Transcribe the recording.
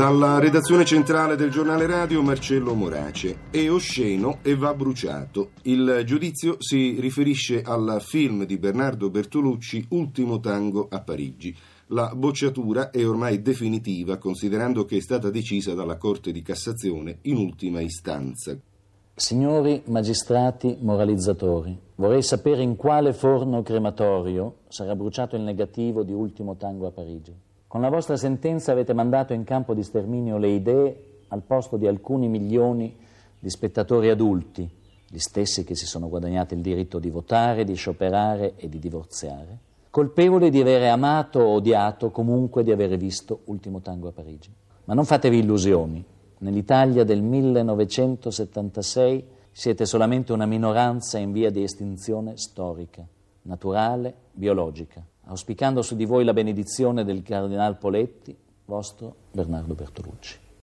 Dalla redazione centrale del giornale radio Marcello Morace. È osceno e va bruciato. Il giudizio si riferisce al film di Bernardo Bertolucci Ultimo tango a Parigi. La bocciatura è ormai definitiva considerando che è stata decisa dalla Corte di Cassazione in ultima istanza. Signori magistrati moralizzatori, vorrei sapere in quale forno crematorio sarà bruciato il negativo di Ultimo tango a Parigi. Con la vostra sentenza avete mandato in campo di sterminio le idee al posto di alcuni milioni di spettatori adulti, gli stessi che si sono guadagnati il diritto di votare, di scioperare e di divorziare, colpevoli di avere amato o odiato, comunque di avere visto Ultimo tango a Parigi. Ma non fatevi illusioni, Nell'Italia del 1976 siete solamente una minoranza in via di estinzione storica, naturale, biologica, auspicando su di voi la benedizione del Cardinal Poletti, vostro Bernardo Bertolucci.